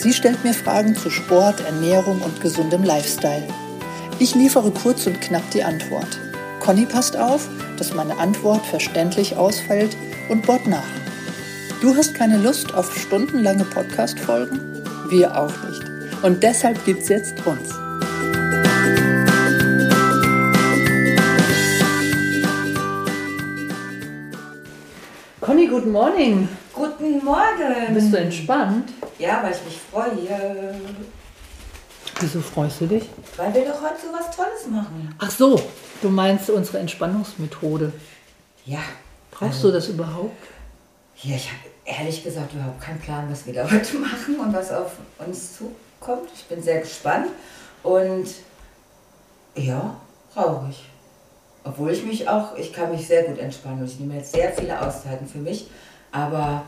Sie stellt mir Fragen zu Sport, Ernährung und gesundem Lifestyle. Ich liefere kurz und knapp die Antwort. Conny passt auf, dass meine Antwort verständlich ausfällt und bohrt nach. Du hast keine Lust auf stundenlange Podcast-Folgen? Wir auch nicht. Und deshalb gibt's jetzt uns. Conny, guten Morning. Guten Morgen. Bist du entspannt? Ja, weil ich mich freue. Wieso freust du dich? Weil wir doch heute so was Tolles machen. Ach so, du meinst unsere Entspannungsmethode. Ja. Brauchst also, du das überhaupt? Ja, ich habe ehrlich gesagt überhaupt keinen Plan, was wir da heute machen und was auf uns zukommt. Ich bin sehr gespannt und ja, brauche ich. Obwohl ich mich auch, ich kann mich sehr gut entspannen und ich nehme jetzt sehr viele Auszeiten für mich, aber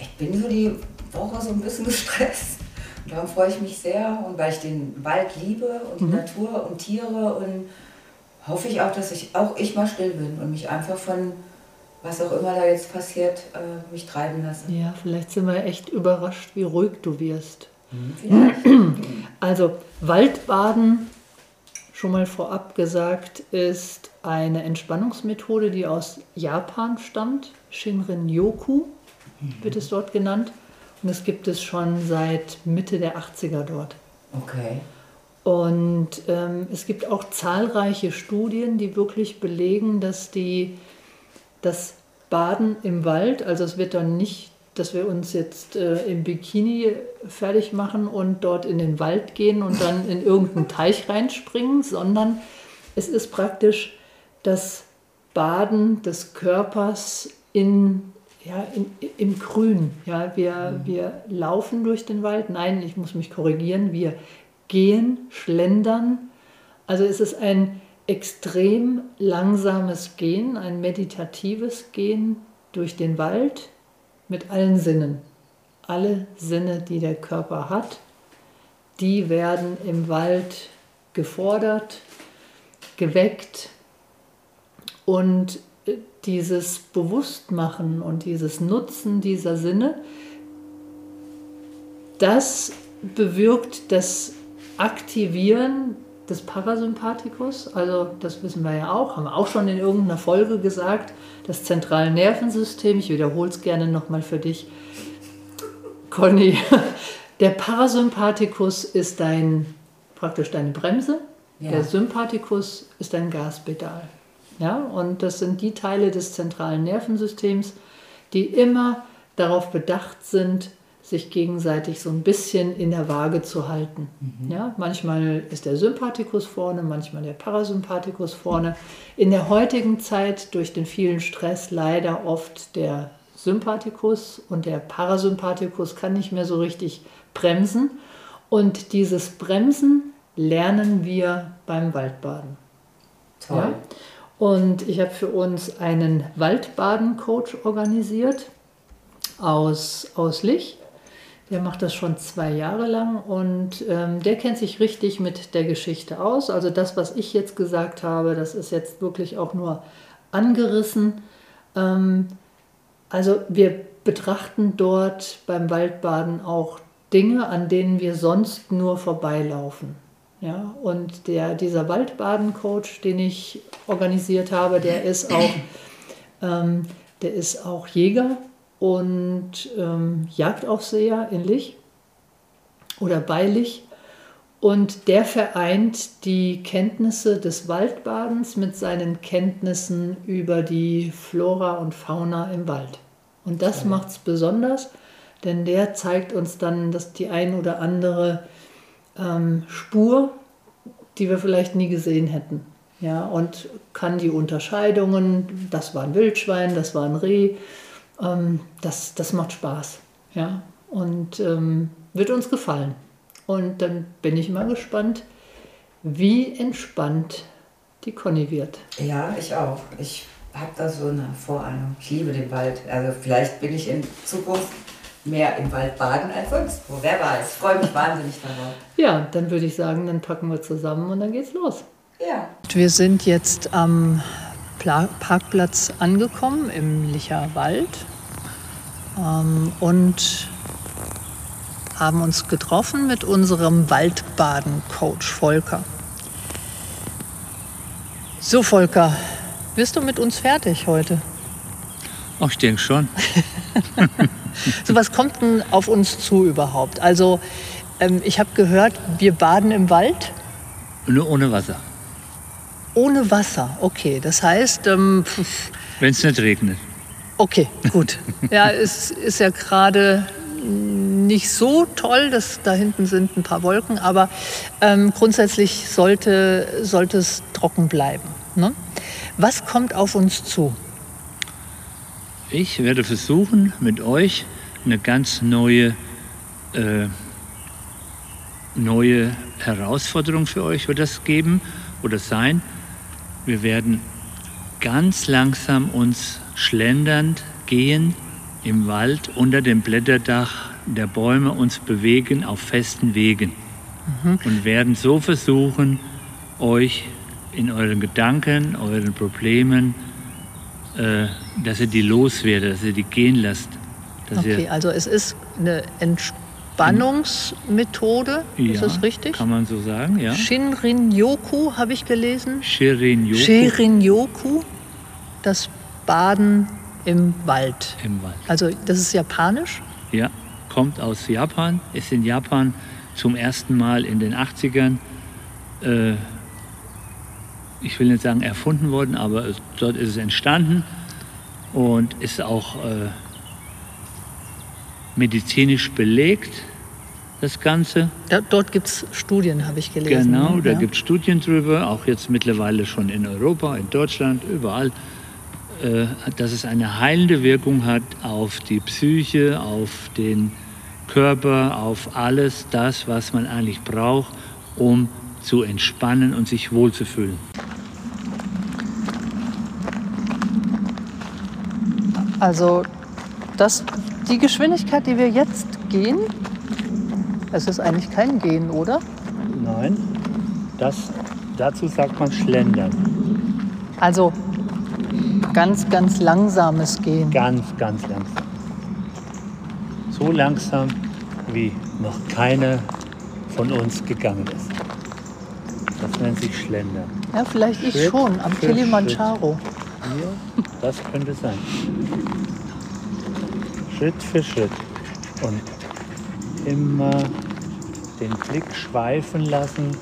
ich bin so die Woche so ein bisschen gestresst. Und darum freue ich mich sehr und weil ich den Wald liebe und die Mhm. Natur und Tiere und hoffe ich auch, dass ich auch ich mal still bin und mich einfach von was auch immer da jetzt passiert, äh, mich treiben lasse. Ja, vielleicht sind wir echt überrascht, wie ruhig du wirst. Vielleicht. Also Waldbaden, schon mal vorab gesagt, ist eine Entspannungsmethode, die aus Japan stammt. Shinrin-yoku wird es dort genannt. Und es gibt es schon seit Mitte der 80er dort. Okay. Und ähm, es gibt auch zahlreiche Studien, die wirklich belegen, dass die, das Baden im Wald, also es wird dann nicht, dass wir uns jetzt äh, im Bikini fertig machen und dort in den Wald gehen und dann in irgendeinen Teich reinspringen, sondern es ist praktisch das Baden des Körpers in, ja, in, im Grün. Ja, wir, wir laufen durch den Wald. Nein, ich muss mich korrigieren. Wir gehen, schlendern. Also es ist ein extrem langsames Gehen, ein meditatives Gehen durch den Wald mit allen Sinnen. Alle Sinne, die der Körper hat, die werden im Wald gefordert, geweckt und äh, dieses Bewusstmachen und dieses Nutzen dieser Sinne, das bewirkt das Aktivieren des Parasympathikus, also das wissen wir ja auch, haben wir auch schon in irgendeiner Folge gesagt, das zentrale Nervensystem, ich wiederhole es gerne nochmal für dich, Conny, der Parasympathikus ist dein, praktisch deine Bremse, Ja. der Sympathikus ist dein Gaspedal. Ja, und das sind die Teile des zentralen Nervensystems, die immer darauf bedacht sind, sich gegenseitig so ein bisschen in der Waage zu halten. Ja, manchmal ist der Sympathikus vorne, manchmal der Parasympathikus vorne. In der heutigen Zeit durch den vielen Stress leider oft der Sympathikus und der Parasympathikus kann nicht mehr so richtig bremsen. Und dieses Bremsen lernen wir beim Waldbaden. Toll. Ja? Und ich habe für uns einen Waldbaden-Coach organisiert aus, aus Lich. Der macht das schon zwei Jahre lang und ähm, der kennt sich richtig mit der Geschichte aus. Also das, was ich jetzt gesagt habe, das ist jetzt wirklich auch nur angerissen. Ähm, also wir betrachten dort beim Waldbaden auch Dinge, an denen wir sonst nur vorbeilaufen. Ja, und der, dieser Waldbaden-Coach, den ich organisiert habe, der ist auch, ähm, der ist auch Jäger und ähm, Jagdaufseher in Lich oder bei Lich. Und der vereint die Kenntnisse des Waldbadens mit seinen Kenntnissen über die Flora und Fauna im Wald. Und das Toll. macht es besonders, denn der zeigt uns dann, dass die ein oder andere ähm, Spur, die wir vielleicht nie gesehen hätten. Ja, und kann die Unterscheidungen, das war ein Wildschwein, das war ein Reh, ähm, das, das macht Spaß. Ja, und ähm, wird uns gefallen. Und dann bin ich mal gespannt, wie entspannt die Conny wird. Ja, ich auch. Ich habe da so eine Vorahnung. Ich liebe den Wald. Also vielleicht bin ich in Zukunft mehr im Wald baden als sonst wo. Wer weiß. Ich freue mich wahnsinnig darauf. Ja, dann würde ich sagen, dann packen wir zusammen und dann geht's los. Ja. Wir sind jetzt am Parkplatz angekommen im Licher Wald ähm, und haben uns getroffen mit unserem Waldbaden-Coach Volker. So, Volker, wirst du mit uns fertig heute? Ach, ich denke schon. so, was kommt denn auf uns zu überhaupt? Also, ähm, ich habe gehört, wir baden im Wald. Nur ohne Wasser. Ohne Wasser, okay. Das heißt. Ähm, Wenn es nicht regnet. Okay, gut. Ja, es ist ja gerade nicht so toll, dass da hinten sind ein paar Wolken, aber ähm, grundsätzlich sollte, sollte es trocken bleiben. Ne? Was kommt auf uns zu? Ich werde versuchen, mit euch eine ganz neue, äh, neue Herausforderung für euch wird das geben oder sein. Wir werden ganz langsam uns schlendernd gehen im Wald unter dem Blätterdach der Bäume uns bewegen auf festen Wegen mhm. und werden so versuchen, euch in euren Gedanken, euren Problemen, äh, dass ihr die loswerdet, dass ihr die gehen lasst. okay, also es ist eine Entspannungsmethode, ja, ist das richtig? Kann man so sagen, ja. Shinrin-yoku habe ich gelesen. Shirin-yoku. Shirin-yoku, das Baden im Wald. Im Wald. Also das ist japanisch? Ja, kommt aus Japan, ist in Japan zum ersten Mal in den 80ern, äh, ich will nicht sagen erfunden worden, aber dort ist es entstanden und ist auch äh, medizinisch belegt, das Ganze. Da, dort gibt es Studien, habe ich gelesen. Genau, da ja. gibt es Studien drüber, auch jetzt mittlerweile schon in Europa, in Deutschland, überall. Äh, dass es eine heilende Wirkung hat auf die Psyche, auf den Körper, auf alles das, was man eigentlich braucht, um zu entspannen und sich wohlzufühlen. Also das, die Geschwindigkeit, die wir jetzt gehen, es ist eigentlich kein Gehen, oder? Nein, das, dazu sagt man Schlendern. Also ganz, ganz langsames Gehen. Ganz, ganz langsam. So langsam, wie noch keiner von uns gegangen ist. Das nennt sich Schlendern. Ja, vielleicht ich Schritt schon, am Kilimanjaro. Ja, das könnte sein. Schritt für Schritt. Und immer den Blick schweifen lassen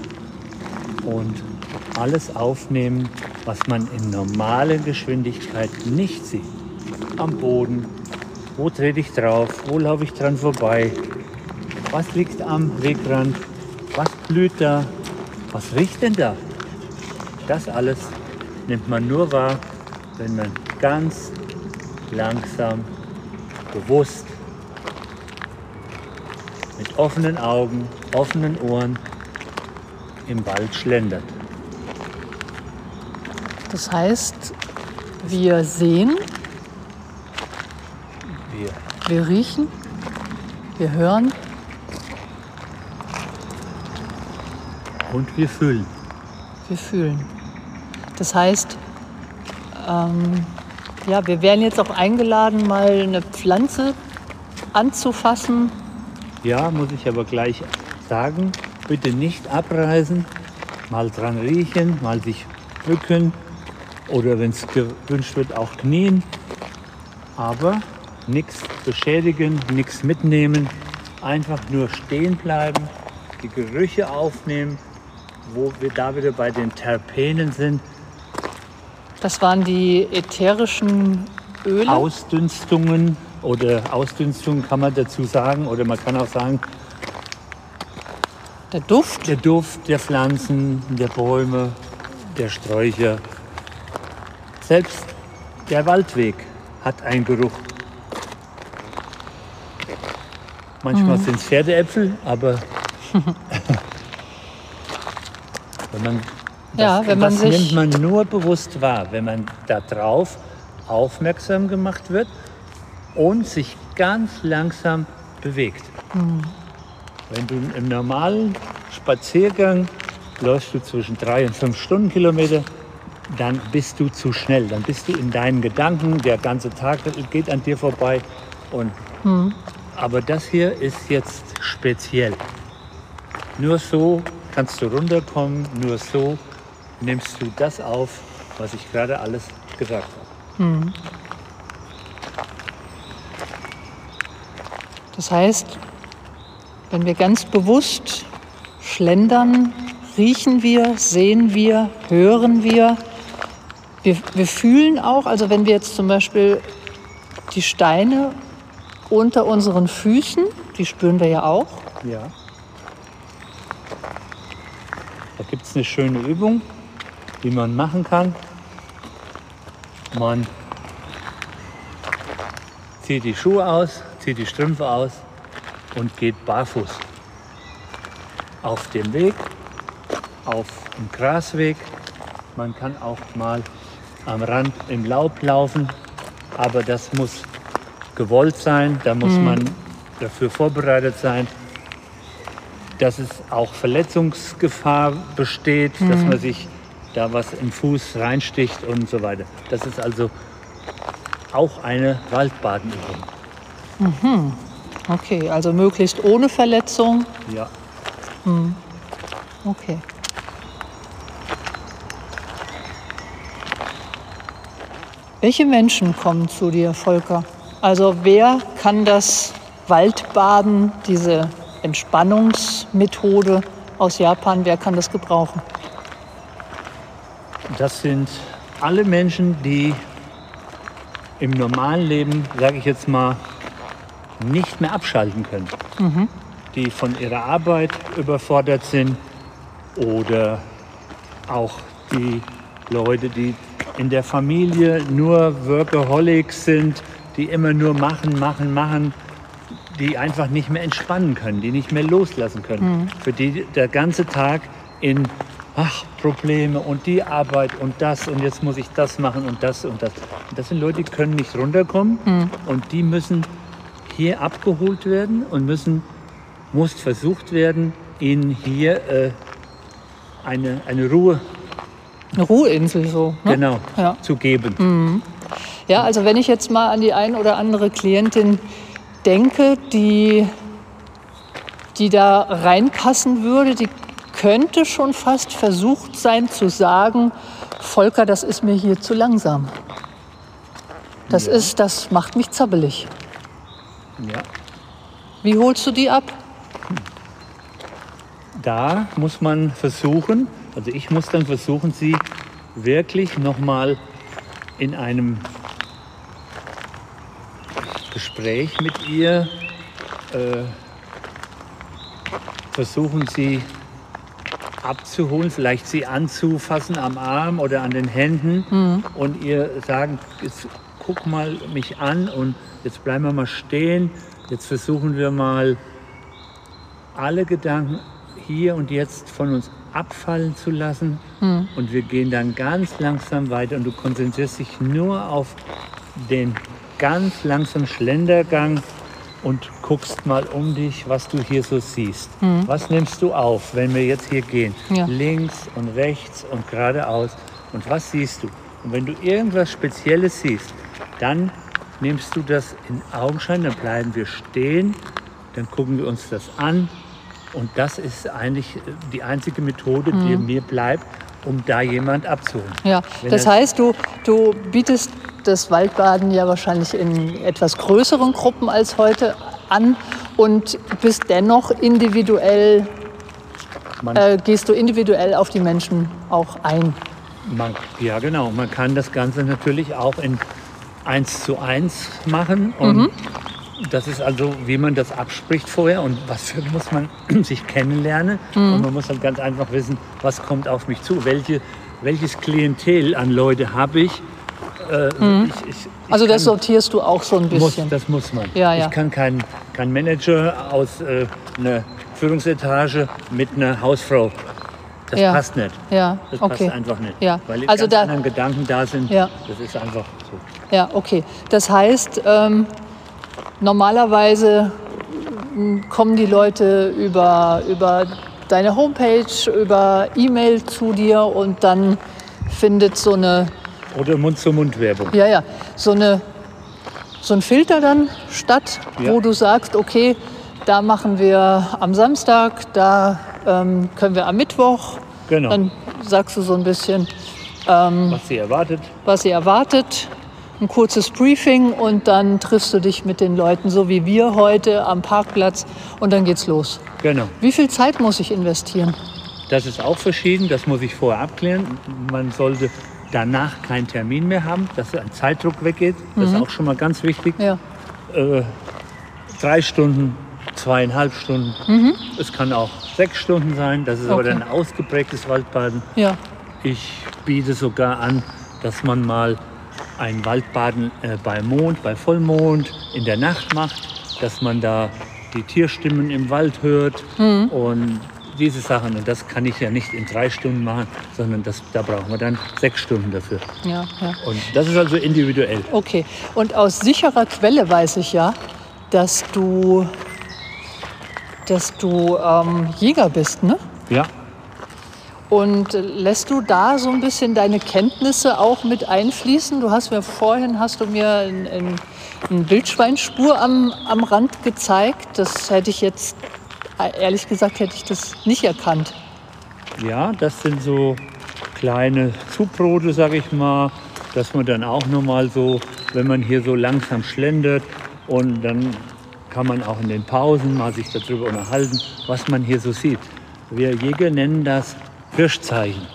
und alles aufnehmen, was man in normaler Geschwindigkeit nicht sieht. Am Boden, wo trete ich drauf, wo laufe ich dran vorbei, was liegt am Wegrand, was blüht da, was riecht denn da. Das alles nimmt man nur wahr, wenn man ganz langsam, bewusst, mit offenen Augen, offenen Ohren im Wald schlendert. Das heißt, wir sehen, Wir wir riechen, wir hören und wir fühlen. wir fühlen. Das heißt, ähm, ja, wir werden jetzt auch eingeladen, mal eine Pflanze anzufassen. Ja, muss ich aber gleich sagen, bitte nicht abreißen, mal dran riechen, mal sich bücken oder wenn es gewünscht wird, auch knien. Aber nichts beschädigen, nichts mitnehmen, einfach nur stehen bleiben, die Gerüche aufnehmen, wo wir da wieder bei den Terpenen sind, Das waren die ätherischen Öle. Ausdünstungen oder Ausdünstungen kann man dazu sagen oder man kann auch sagen, Der Duft. der Duft der Pflanzen, der Bäume, der Sträucher. Selbst der Waldweg hat einen Geruch. Manchmal sind es Pferdeäpfel, aber Wenn man Ja, das, wenn man das sich- nimmt man nur bewusst wahr, wenn man darauf aufmerksam gemacht wird und sich ganz langsam bewegt. Hm. Wenn du im normalen Spaziergang läufst du zwischen drei und fünf Stundenkilometer, dann bist du zu schnell. Dann bist du in deinen Gedanken, der ganze Tag geht an dir vorbei. Und, Hm. Aber das hier ist jetzt speziell. Nur so kannst du runterkommen, nur so nimmst du das auf, was ich gerade alles gesagt habe. Das heißt, wenn wir ganz bewusst schlendern, riechen wir, sehen wir, hören wir. Wir, wir fühlen auch, also wenn wir jetzt zum Beispiel die Steine unter unseren Füßen, die spüren wir ja auch. Ja. Da gibt es eine schöne Übung, die man machen kann. Man zieht die Schuhe aus, zieht die Strümpfe aus und geht barfuß. Auf dem Weg, auf dem Grasweg. Man kann auch mal am Rand im Laub laufen, aber das muss gewollt sein, da muss man dafür vorbereitet sein, dass es auch Verletzungsgefahr besteht, dass man sich da was im Fuß reinsticht und so weiter. Das ist also auch eine Waldbadenübung. Okay, also möglichst ohne Verletzung. Ja. Okay. Welche Menschen kommen zu dir, Volker? Also wer kann das Waldbaden, diese Entspannungsmethode aus Japan, wer kann das gebrauchen? Das sind alle Menschen, die im normalen Leben, sage ich jetzt mal, nicht mehr abschalten können. Die von ihrer Arbeit überfordert sind oder auch die Leute, die in der Familie nur Workaholics sind, die immer nur machen, machen, machen, die einfach nicht mehr entspannen können, die nicht mehr loslassen können. Für die der ganze Tag in ach, Probleme und die Arbeit und das und jetzt muss ich das machen und das und das. Und das sind Leute, die können nicht runterkommen und die müssen hier abgeholt werden und müssen, muss versucht werden, ihnen hier äh, eine, eine Ruhe Eine Ruheinsel so. Ne? genau, Ja. zu geben. Ja, also wenn ich jetzt mal an die ein oder andere Klientin denke, die, die da reinpassen würde, die könnte schon fast versucht sein zu sagen, Volker, das ist mir hier zu langsam. Das, Ja. ist, das macht mich zappelig. Ja. Wie holst du die ab? da muss man versuchen, also ich muss dann versuchen, sie wirklich nochmal in einem Gespräch mit ihr äh, versuchen, sie abzuholen, vielleicht sie anzufassen am Arm oder an den Händen und ihr sagen, jetzt guck mal mich an und jetzt bleiben wir mal stehen, jetzt versuchen wir mal alle Gedanken hier und jetzt von uns abfallen zu lassen. Und wir gehen dann ganz langsam weiter und du konzentrierst dich nur auf den ganz langsamen Schlendergang und guckst mal um dich, was du hier so siehst. Was nimmst du auf, wenn wir jetzt hier gehen? Ja. Links und rechts und geradeaus. Und was siehst du? Und wenn du irgendwas Spezielles siehst, dann nimmst du das in Augenschein, dann bleiben wir stehen, dann gucken wir uns das an. Und das ist eigentlich die einzige Methode, die mir bleibt, um da jemand abzuholen. Ja, Wenn das heißt, du, du bietest das Waldbaden ja wahrscheinlich in etwas größeren Gruppen als heute an und bist dennoch individuell, äh, gehst du individuell auf die Menschen auch ein. man, ja, genau. Man kann das Ganze natürlich auch in 1 zu 1 machen. Und das ist also, wie man das abspricht vorher und was für muss man sich kennenlernen. Und man muss halt ganz einfach wissen, was kommt auf mich zu. Welche, welches Klientel an Leute habe ich. Äh, ich, ich, ich Also das sortierst du auch so ein Muss, bisschen. das muss man. Ja, ja. Ich kann kein, kein Manager aus äh, einer Führungsetage mit einer Hausfrau. Das Ja. passt nicht. Ja, Das okay. passt einfach nicht. Ja. Weil die Also ganz da- anderen Gedanken da sind. Ja. Das ist einfach so. Ja, okay. Das heißt, ähm, normalerweise m, kommen die Leute über, über deine Homepage, über E-Mail zu dir und dann findet so eine, Oder Mund-zu-Mund-Werbung. ja, ja, so eine, so ein Filter dann statt, Ja. wo du sagst, okay, da machen wir am Samstag, da ähm, können wir am Mittwoch. Genau. Dann sagst du so ein bisschen, Was sie erwartet. was ihr erwartet, ein kurzes Briefing und dann triffst du dich mit den Leuten, so wie wir heute am Parkplatz und dann geht's los. Genau. Wie viel Zeit muss ich investieren? Das ist auch verschieden, das muss ich vorher abklären. Man sollte danach keinen Termin mehr haben, dass ein Zeitdruck weggeht. Das ist auch schon mal ganz wichtig. Ja, Drei Stunden, zweieinhalb Stunden. Es kann auch sechs Stunden sein. Das ist aber Okay. dann ein ausgeprägtes Waldbaden. ja, Ich biete sogar an, dass man mal ein Waldbaden äh, bei Mond, bei Vollmond in der Nacht macht, dass man da die Tierstimmen im Wald hört und diese Sachen. Und das kann ich ja nicht in drei Stunden machen, sondern das, da brauchen wir dann sechs Stunden dafür. ja, ja. Und das ist also individuell. Okay. Und aus sicherer Quelle weiß ich ja, dass du, dass du ähm, Jäger bist, ne? Ja, Und äh, lässt du da so ein bisschen deine Kenntnisse auch mit einfließen? Du hast mir vorhin hast du mir ein, ein, ein Wildschweinspur am, am Rand gezeigt. Das hätte ich jetzt, ehrlich gesagt, hätte ich das nicht erkannt. Ja, das sind so kleine Zugbrote, sag ich mal, dass man dann auch noch mal so, wenn man hier so langsam schlendert und dann kann man auch in den Pausen mal sich darüber unterhalten, was man hier so sieht. Wir Jäger nennen das Hirschzeichen.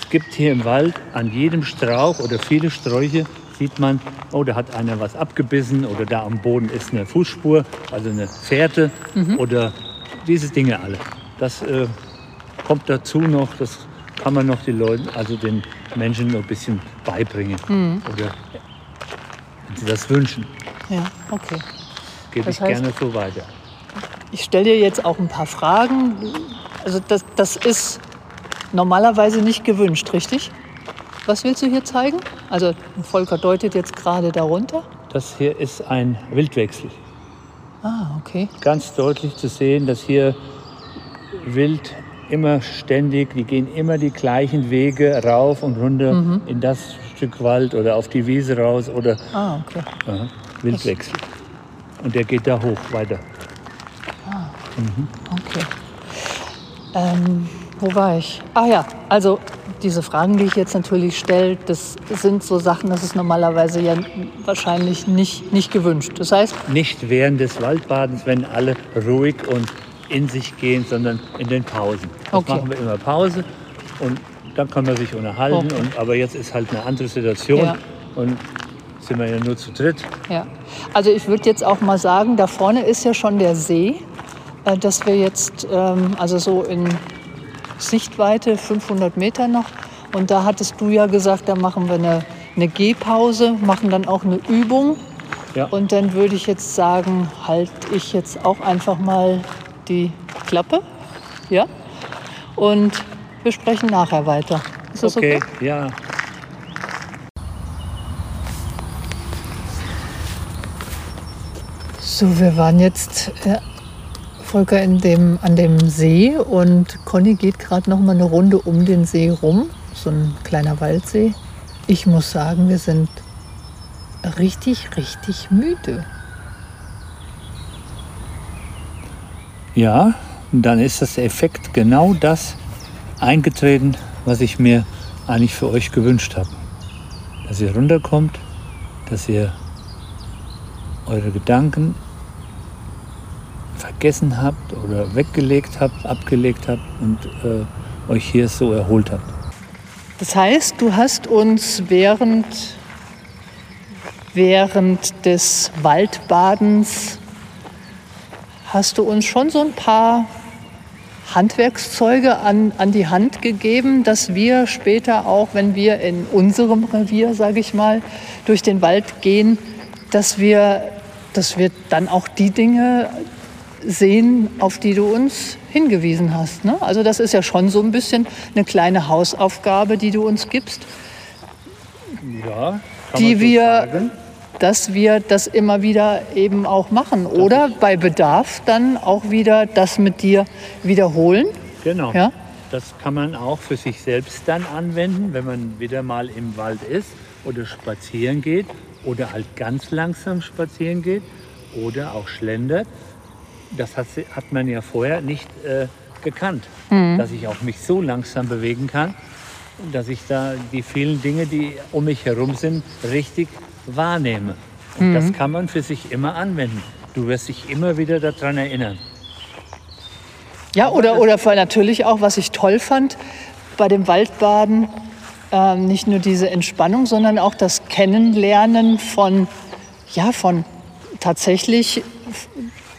Es gibt hier im Wald an jedem Strauch oder viele Sträuche sieht man, oh, da hat einer was abgebissen oder da am Boden ist eine Fußspur, also eine Fährte oder diese Dinge alle. Das äh, kommt dazu noch, das kann man noch den Leuten, also den Menschen noch ein bisschen beibringen. Oder wenn sie das wünschen, Ja, okay. gebe Das ich heißt- gerne so weiter. Ich stelle dir jetzt auch ein paar Fragen. Also das, das ist normalerweise nicht gewünscht, richtig? Was willst du hier zeigen? Also Volker deutet jetzt gerade darunter. Das hier ist ein Wildwechsel. Ah, okay. Ganz deutlich zu sehen, dass hier Wild immer ständig, die gehen immer die gleichen Wege rauf und runter Mhm. in das Stück Wald oder auf die Wiese raus oder Ah, okay. aha, Wildwechsel. Und der geht da hoch weiter. Okay. Ähm, wo war ich? Ah ja, also diese Fragen, die ich jetzt natürlich stelle, das sind so Sachen, das ist normalerweise ja wahrscheinlich nicht, nicht gewünscht. Das heißt, Nicht während des Waldbadens, wenn alle ruhig und in sich gehen, sondern in den Pausen. Das Okay. machen wir immer Pause und dann kann man sich unterhalten. Okay. Und, aber jetzt ist halt eine andere Situation Ja. und sind wir ja nur zu dritt. ja. Also ich würde jetzt auch mal sagen, da vorne ist ja schon der See, äh, dass wir jetzt, ähm, also so in Sichtweite 500 Meter noch. Und da hattest du ja gesagt, da machen wir eine, eine Gehpause, machen dann auch eine Übung. Ja. Und dann würde ich jetzt sagen, halte ich jetzt auch einfach mal die Klappe. Ja? Und wir sprechen nachher weiter. Ist das okay? okay, ja. So, wir waren jetzt, äh, Volker, in dem, an dem See und Conny geht gerade noch mal eine Runde um den See rum. So ein kleiner Waldsee. Ich muss sagen, wir sind richtig, richtig müde. Ja, dann ist das Effekt genau das eingetreten, was ich mir eigentlich für euch gewünscht habe. Dass ihr runterkommt, dass ihr eure Gedanken vergessen habt oder weggelegt habt, abgelegt habt und äh, euch hier so erholt habt. Das heißt, du hast uns während, während des Waldbadens, hast du uns schon so ein paar Handwerkszeuge an, an die Hand gegeben, dass wir später auch, wenn wir in unserem Revier, sage ich mal, durch den Wald gehen, dass wir, dass wir dann auch die Dinge sehen, auf die du uns hingewiesen hast. Ne? Also das ist ja schon so ein bisschen eine kleine Hausaufgabe, die du uns gibst, Ja, kann die man so wir, sagen. dass wir das immer wieder eben auch machen oder bei Bedarf dann auch wieder das mit dir wiederholen. Genau. Ja? Das kann man auch für sich selbst dann anwenden, wenn man wieder mal im Wald ist oder spazieren geht oder halt ganz langsam spazieren geht oder auch schlendert. Das hat, hat man ja vorher nicht äh, gekannt, dass ich auch mich so langsam bewegen kann, dass ich da die vielen Dinge, die um mich herum sind, richtig wahrnehme. Und das kann man für sich immer anwenden. Du wirst dich immer wieder daran erinnern. Ja, oder, oder natürlich auch, was ich toll fand bei dem Waldbaden, ähm, nicht nur diese Entspannung, sondern auch das Kennenlernen von, ja, von tatsächlich,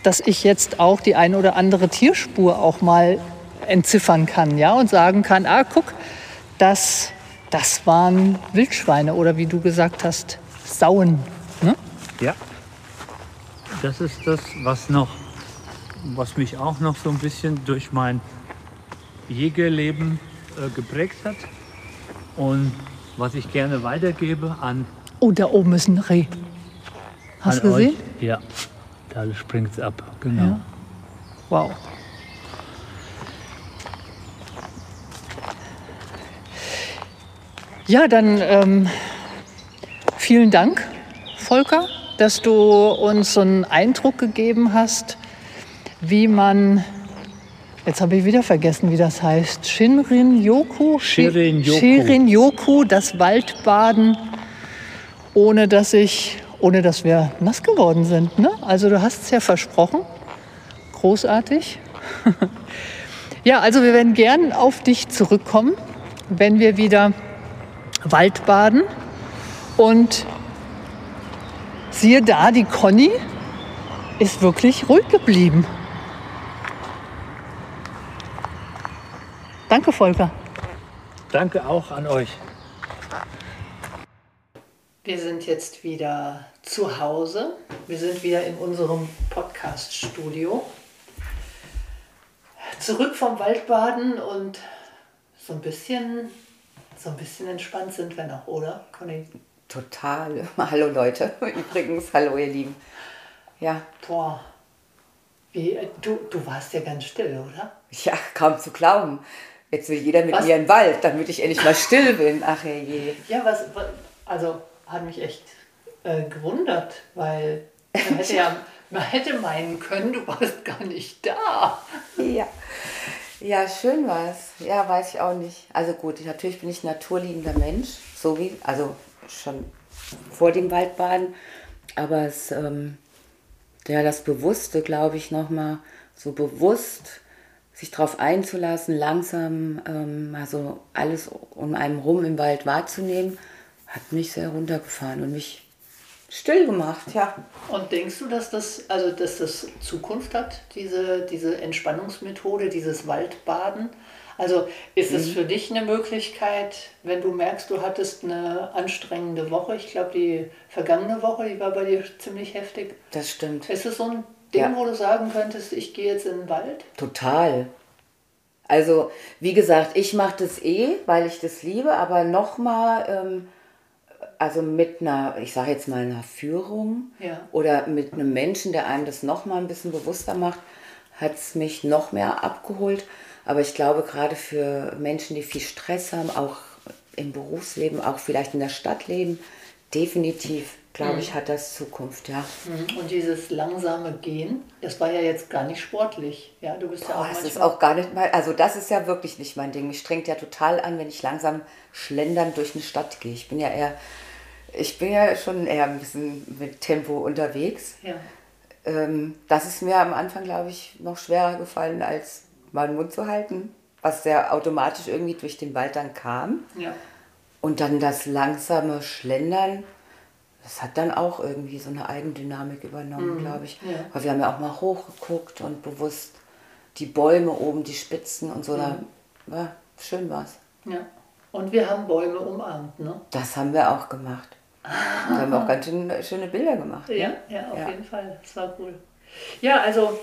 dass ich jetzt auch die eine oder andere Tierspur auch mal entziffern kann, ja, und sagen kann, ah, guck, das, das waren Wildschweine oder wie du gesagt hast, Sauen. Ne? Ja, das ist das, was noch, was mich auch noch so ein bisschen durch mein Jägerleben äh, geprägt hat und was ich gerne weitergebe an, Oh, da oben ist ein Reh. Hast du gesehen? euch. Ja, da springt es ab, genau. Ja. Wow. Ja, dann ähm, vielen Dank, Volker, dass du uns so einen Eindruck gegeben hast, wie man, jetzt habe ich wieder vergessen, wie das heißt, Shinrin-yoku? Shirin-yoku. Shirin-yoku, das Waldbaden, ohne dass ich, ohne dass wir nass geworden sind. Ne? Also du hast es ja versprochen. Großartig. ja, also wir werden gern auf dich zurückkommen, wenn wir wieder Waldbaden. Und siehe da, die Conny ist wirklich ruhig geblieben. Danke, Volker. Danke auch an euch. Wir sind jetzt wieder zu Hause. Wir sind wieder in unserem Podcast-Studio. Zurück vom Waldbaden und so ein bisschen, so ein bisschen entspannt sind wir noch, oder, Conny? Total. Hallo Leute. Übrigens, hallo ihr Lieben. Ja, Boah, wie, du, du warst ja ganz still, oder? ja, kaum zu glauben. Jetzt will jeder mit Was? mir in den Wald, damit ich endlich mal still bin. Ach je. Ja, was, wa- also hat mich echt äh, gewundert, weil man hätte ja, man hätte meinen können, du warst gar nicht da. Ja. Ja, schön war's. Ja, weiß ich auch nicht. Also gut, natürlich bin ich naturliebender Mensch, so wie, also schon vor dem Waldbaden. Aber es, ähm, ja, das Bewusste, glaube ich, nochmal so bewusst sich darauf einzulassen, langsam ähm, also alles um einem rum im Wald wahrzunehmen, hat mich sehr runtergefahren und mich still gemacht, ja. Und denkst du, dass das, also dass das Zukunft hat, diese, diese Entspannungsmethode, dieses Waldbaden? Also ist es für dich eine Möglichkeit, wenn du merkst, du hattest eine anstrengende Woche, ich glaube die vergangene Woche, die war bei dir ziemlich heftig. Das stimmt. Ist es so ein Ding, Ja. wo du sagen könntest, ich gehe jetzt in den Wald? Total. Also, wie gesagt, ich mache das eh, weil ich das liebe, aber nochmal, ähm, also mit einer, ich sage jetzt mal einer Führung Ja. oder mit einem Menschen, der einem das nochmal ein bisschen bewusster macht, hat es mich noch mehr abgeholt. Aber ich glaube, gerade für Menschen, die viel Stress haben, auch im Berufsleben, auch vielleicht in der Stadt leben, definitiv, glaube ich, hat das Zukunft, ja. Und dieses langsame Gehen, das war ja jetzt gar nicht sportlich. Ja, du bist ja auch Boah, das ist auch gar nicht mal, also das ist ja wirklich nicht mein Ding. Mich strengt ja total an, wenn ich langsam schlendern durch eine Stadt gehe. Ich bin ja eher, ich bin ja schon eher ein bisschen mit Tempo unterwegs. ja. Ähm, das ist mir am Anfang, glaube ich, noch schwerer gefallen, als meinen Mund zu halten, was sehr automatisch irgendwie durch den Wald dann kam. Ja. Und dann das langsame Schlendern, das hat dann auch irgendwie so eine Eigendynamik übernommen, glaube ich. ja. Weil wir haben ja auch mal hochgeguckt und bewusst die Bäume oben, die Spitzen und so. Da, ja, schön war's. ja. Und wir haben Bäume umarmt, ne? Das haben wir auch gemacht. Da haben wir auch ganz schön, schöne Bilder gemacht. Ja, ne? ja, auf Ja. jeden Fall. Das war cool. Ja, also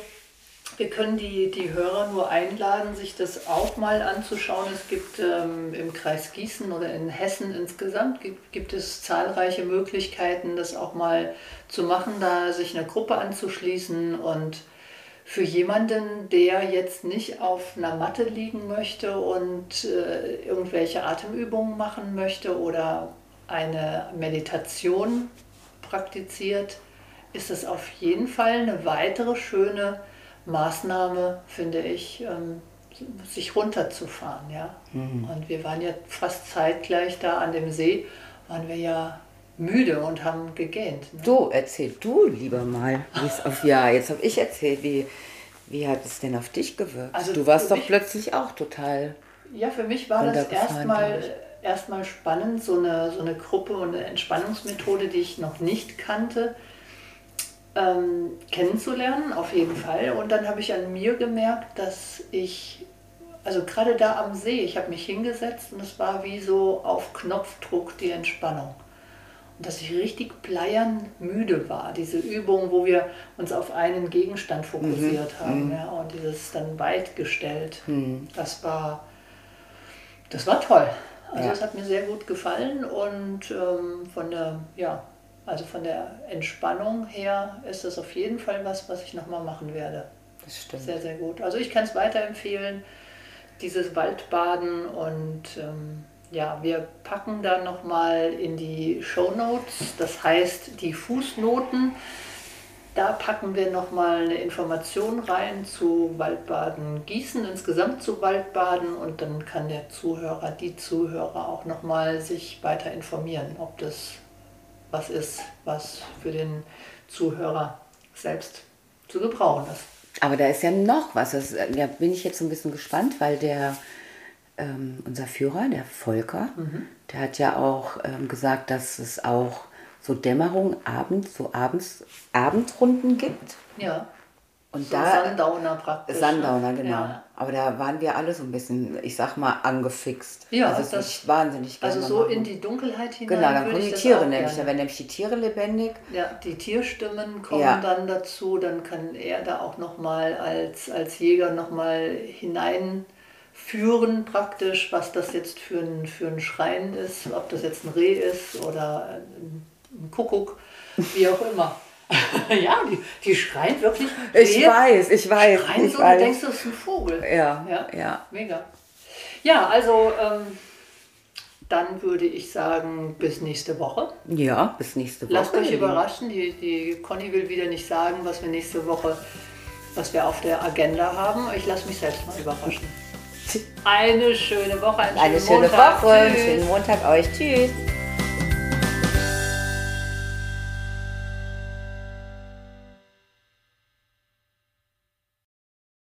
wir können die, die Hörer nur einladen, sich das auch mal anzuschauen. Es gibt ähm, im Kreis Gießen oder in Hessen insgesamt gibt, gibt es zahlreiche Möglichkeiten, das auch mal zu machen, da sich eine Gruppe anzuschließen und für jemanden, der jetzt nicht auf einer Matte liegen möchte und äh, irgendwelche Atemübungen machen möchte oder eine Meditation praktiziert, ist es auf jeden Fall eine weitere schöne Maßnahme, finde ich, ähm, sich runterzufahren. Ja? Mhm. Und wir waren ja fast zeitgleich da an dem See, waren wir ja müde und haben gegähnt. Ne? Du, erzähl du lieber mal, wie es auf ja, jetzt habe ich erzählt, wie, wie hat es denn auf dich gewirkt? Also du warst doch mich, plötzlich auch total. Ja, für mich war das erstmal erstmal spannend, so eine, so eine Gruppe und eine Entspannungsmethode, die ich noch nicht kannte, ähm, kennenzulernen, auf jeden Fall. Und dann habe ich an mir gemerkt, dass ich, also gerade da am See, ich habe mich hingesetzt und es war wie so auf Knopfdruck die Entspannung dass ich richtig bleiern müde war. Diese Übung, wo wir uns auf einen Gegenstand fokussiert mhm. haben mhm. ja, und dieses dann weit gestellt, mhm. das war, das war toll. Also es ja. hat mir sehr gut gefallen und ähm, von der, ja, also von der Entspannung her ist das auf jeden Fall was, was ich nochmal machen werde. Das stimmt. Sehr, sehr gut. Also ich kann es weiterempfehlen, dieses Waldbaden und ähm, ja, wir packen da nochmal in die Show Notes, das heißt die Fußnoten. Da packen wir nochmal eine Information rein zu Waldbaden Gießen, insgesamt zu Waldbaden und dann kann der Zuhörer, die Zuhörer auch nochmal sich weiter informieren, ob das was ist, was für den Zuhörer selbst zu gebrauchen ist. Aber da ist ja noch was, das, da bin ich jetzt so ein bisschen gespannt, weil der ähm, unser Führer, der Volker, mhm. der hat ja auch ähm, gesagt, dass es auch so Dämmerung, Abend, so abends, Abendrunden gibt. Ja. Und so da, Sundowner praktisch. Sundowner, genau. Ja. Aber da waren wir alle so ein bisschen, ich sag mal, angefixt. Ja, also das ist wahnsinnig Also so machen. in die Dunkelheit hinein. Genau, dann kommen die Tiere nämlich, da werden nämlich die Tiere lebendig. Ja, die Tierstimmen kommen ja. dann dazu, dann kann er da auch nochmal als, als Jäger nochmal hinein führen praktisch, was das jetzt für ein, für ein Schrein ist, ob das jetzt ein Reh ist oder ein, ein Kuckuck, wie auch immer. ja, die, die schreien wirklich. Ich weiß, ich weiß. Schreien ich so, weiß. du denkst, das ist ein Vogel. Ja, ja. ja. Mega. Ja, also ähm, dann würde ich sagen, bis nächste Woche. Ja, bis nächste Woche. Lasst euch überraschen. Die, die Conny will wieder nicht sagen, was wir nächste Woche, was wir auf der Agenda haben. Ich lasse mich selbst mal überraschen. Eine schöne Woche, einen eine schöne Montag. Woche, einen schönen Montag euch. Tschüss.